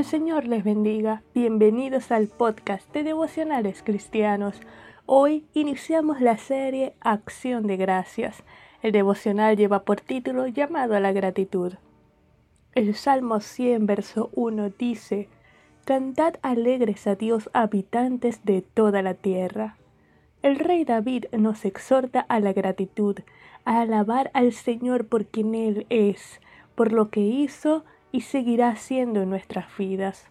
El Señor les bendiga. Bienvenidos al podcast de devocionales cristianos. Hoy iniciamos la serie Acción de Gracias. El devocional lleva por título llamado a la gratitud. El Salmo 100, verso 1 dice, Cantad alegres a Dios habitantes de toda la tierra. El rey David nos exhorta a la gratitud, a alabar al Señor por quien Él es, por lo que hizo y seguirá haciendo en nuestras vidas.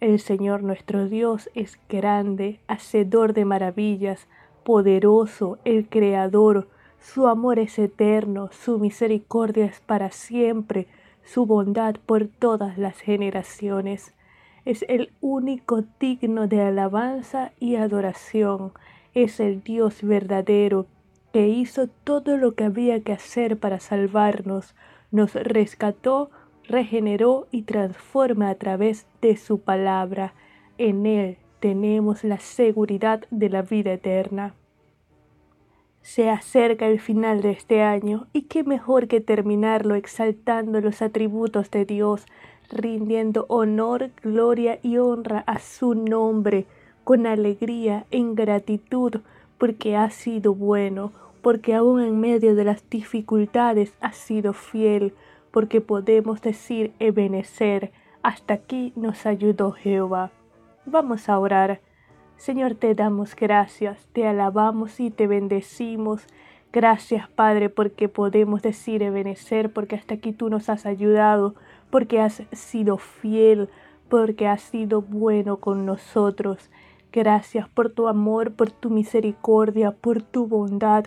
El Señor nuestro Dios es grande, hacedor de maravillas, poderoso, el Creador, su amor es eterno, su misericordia es para siempre, su bondad por todas las generaciones. Es el único digno de alabanza y adoración. Es el Dios verdadero que hizo todo lo que había que hacer para salvarnos, nos rescató, regeneró y transforma a través de su palabra. En Él tenemos la seguridad de la vida eterna. Se acerca el final de este año y qué mejor que terminarlo exaltando los atributos de Dios, rindiendo honor, gloria y honra a su nombre, con alegría, en gratitud, porque ha sido bueno, porque aún en medio de las dificultades ha sido fiel, porque podemos decir Ebenecer, hasta aquí nos ayudó Jehová. Vamos a orar. Señor, te damos gracias, te alabamos y te bendecimos. Gracias, Padre, porque podemos decir Ebenecer, porque hasta aquí tú nos has ayudado, porque has sido fiel, porque has sido bueno con nosotros. Gracias por tu amor, por tu misericordia, por tu bondad.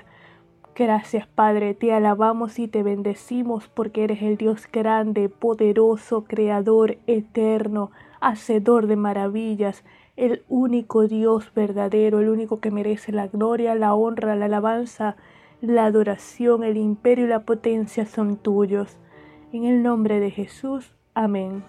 Gracias Padre, te alabamos y te bendecimos porque eres el Dios grande, poderoso, creador, eterno, hacedor de maravillas, el único Dios verdadero, el único que merece la gloria, la honra, la alabanza, la adoración, el imperio y la potencia son tuyos. En el nombre de Jesús, amén.